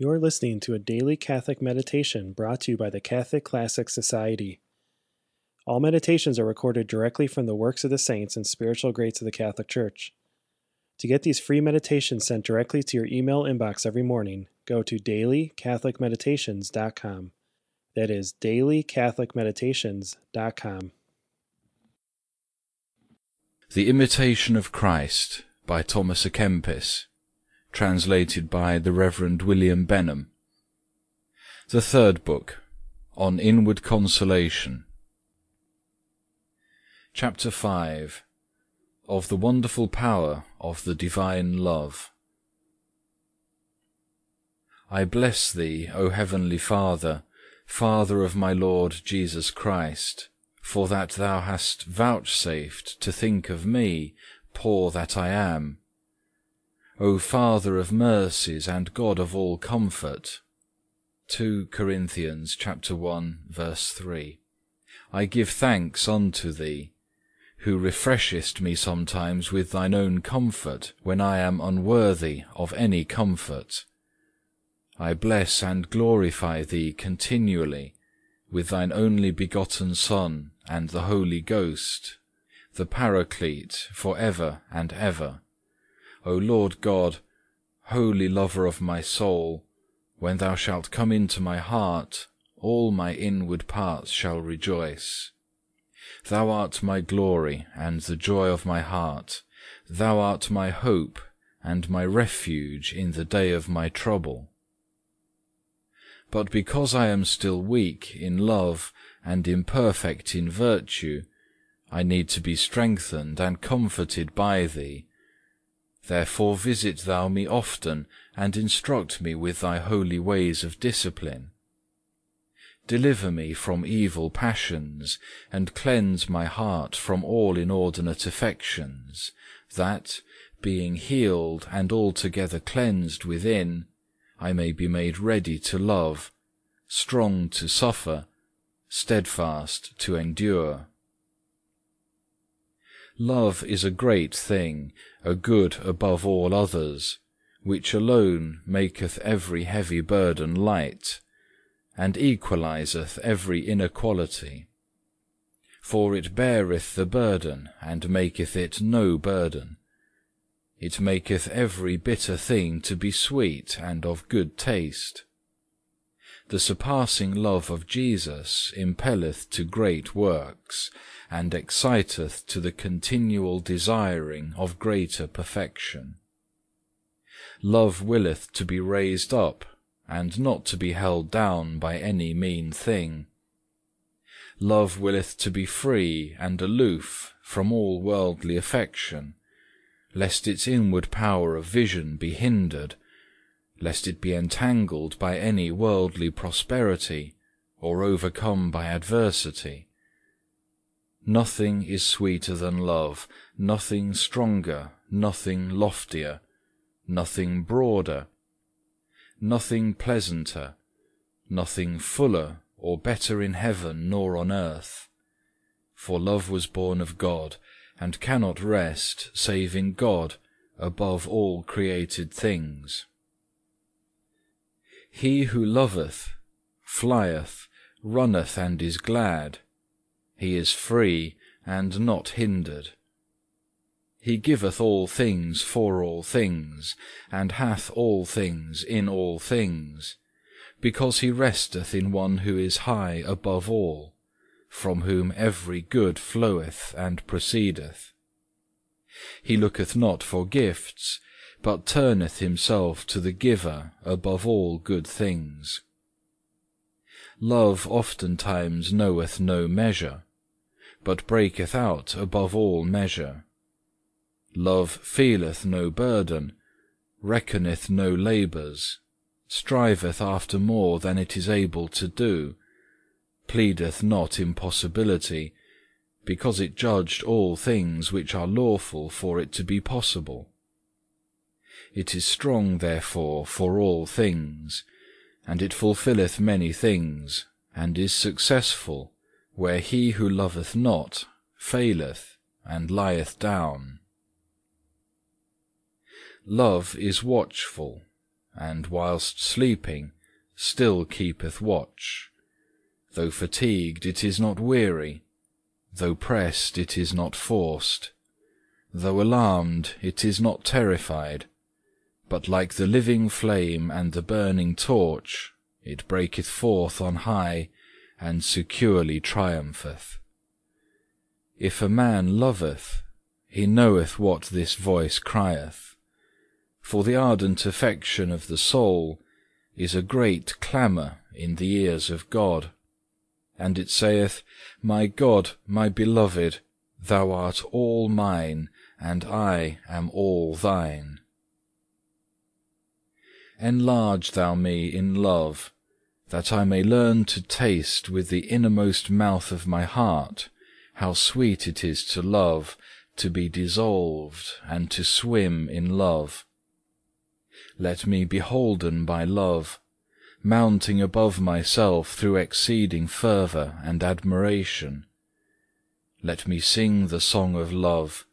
You're listening to a daily Catholic meditation brought to you by the Catholic Classic Society. All meditations are recorded directly from the works of the saints and spiritual greats of the Catholic Church. To get these free meditations sent directly to your email inbox every morning, go to dailycatholicmeditations.com. That is dailycatholicmeditations.com. The Imitation of Christ by Thomas à Kempis translated by the Reverend William Benham. The third book, on Inward Consolation. Chapter 5 Of the Wonderful Power of the Divine Love. I bless Thee, O Heavenly Father, Father of my Lord Jesus Christ, for that Thou hast vouchsafed to think of me, poor that I am, O Father of mercies and God of all comfort. 2 Corinthians chapter 1 verse 3. I give thanks unto thee, who refreshest me sometimes with thine own comfort when I am unworthy of any comfort. I bless and glorify thee continually with thine only begotten Son and the Holy Ghost, the Paraclete for ever and ever O Lord God, holy lover of my soul, when thou shalt come into my heart, all my inward parts shall rejoice. Thou art my glory and the joy of my heart. Thou art my hope and my refuge in the day of my trouble. But because I am still weak in love and imperfect in virtue, I need to be strengthened and comforted by Thee, Therefore visit thou me often, and instruct me with thy holy ways of discipline. Deliver me from evil passions, and cleanse my heart from all inordinate affections, that, being healed and altogether cleansed within, I may be made ready to love, strong to suffer, steadfast to endure. Love is a great thing, a good above all others, which alone maketh every heavy burden light, and equalizeth every inequality. For it beareth the burden, and maketh it no burden. It maketh every bitter thing to be sweet and of good taste. The surpassing love of Jesus impelleth to great works, and exciteth to the continual desiring of greater perfection. Love willeth to be raised up, and not to be held down by any mean thing. Love willeth to be free and aloof from all worldly affection, lest its inward power of vision be hindered, lest it be entangled by any worldly prosperity, or overcome by adversity. Nothing is sweeter than love, nothing stronger, nothing loftier, nothing broader, nothing pleasanter, nothing fuller or better in heaven nor on earth. For love was born of God, and cannot rest save in God above all created things. He who loveth flieth, runneth and is glad, he is free and not hindered. He giveth all things for all things, and hath all things in all things, because he resteth in one who is high above all, from whom every good floweth and proceedeth. He looketh not for gifts, but turneth himself to the giver above all good things. Love oftentimes knoweth no measure, but breaketh out above all measure. Love feeleth no burden, reckoneth no labours, striveth after more than it is able to do, pleadeth not impossibility, because it judged all things which are lawful for it to be possible. It is strong therefore for all things, and it fulfilleth many things, and is successful where he who loveth not faileth and lieth down. Love is watchful, and whilst sleeping still keepeth watch. Though fatigued, it is not weary; though pressed, it is not forced; though alarmed, it is not terrified; but like the living flame and the burning torch, it breaketh forth on high, and securely triumpheth. If a man loveth, he knoweth what this voice crieth. For the ardent affection of the soul is a great clamour in the ears of God, and it saith, My God, my beloved, Thou art all mine, and I am all thine. Enlarge Thou me in love, that I may learn to taste with the innermost mouth of my heart how sweet it is to love, to be dissolved, and to swim in love. Let me be holden by love, mounting above myself through exceeding fervour and admiration. Let me sing the song of love.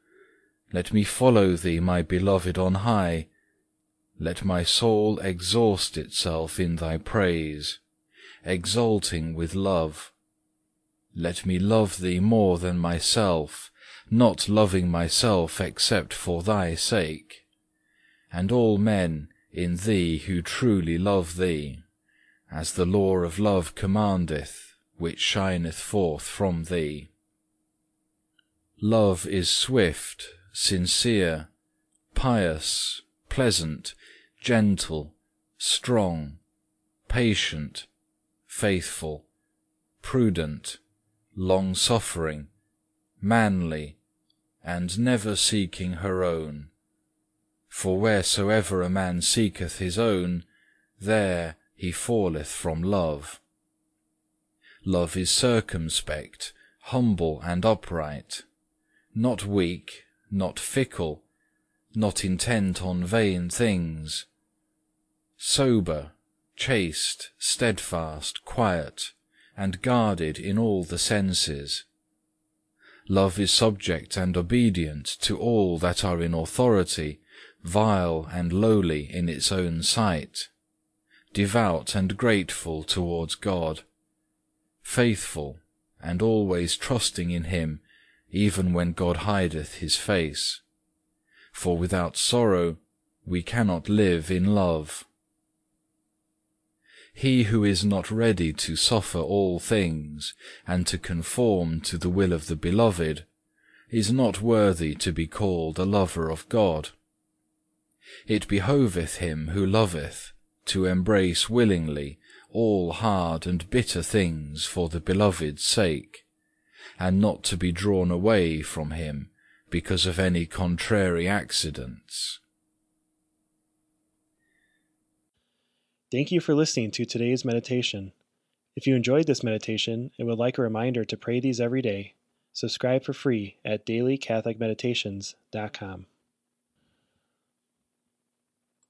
Let me follow Thee, my Beloved, on high. Let my soul exhaust itself in Thy praise exulting with love. Let me love Thee more than myself, not loving myself except for Thy sake, and all men in Thee who truly love Thee, as the law of love commandeth, which shineth forth from Thee. Love is swift, sincere, pious, pleasant, gentle, strong, patient, faithful, prudent, long-suffering, manly, and never seeking her own. For wheresoever a man seeketh his own, there he falleth from love. Love is circumspect, humble and upright, not weak, not fickle, not intent on vain things, sober, chaste, steadfast, quiet, and guarded in all the senses. Love is subject and obedient to all that are in authority, vile and lowly in its own sight, devout and grateful towards God, faithful and always trusting in Him even when God hideth His face. For without sorrow we cannot live in love. He who is not ready to suffer all things, and to conform to the will of the Beloved, is not worthy to be called a lover of God. It behoveth him who loveth to embrace willingly all hard and bitter things for the Beloved's sake, and not to be drawn away from him because of any contrary accidents. Thank you for listening to today's meditation. If you enjoyed this meditation and would like a reminder to pray these every day, subscribe for free at dailycatholicmeditations.com.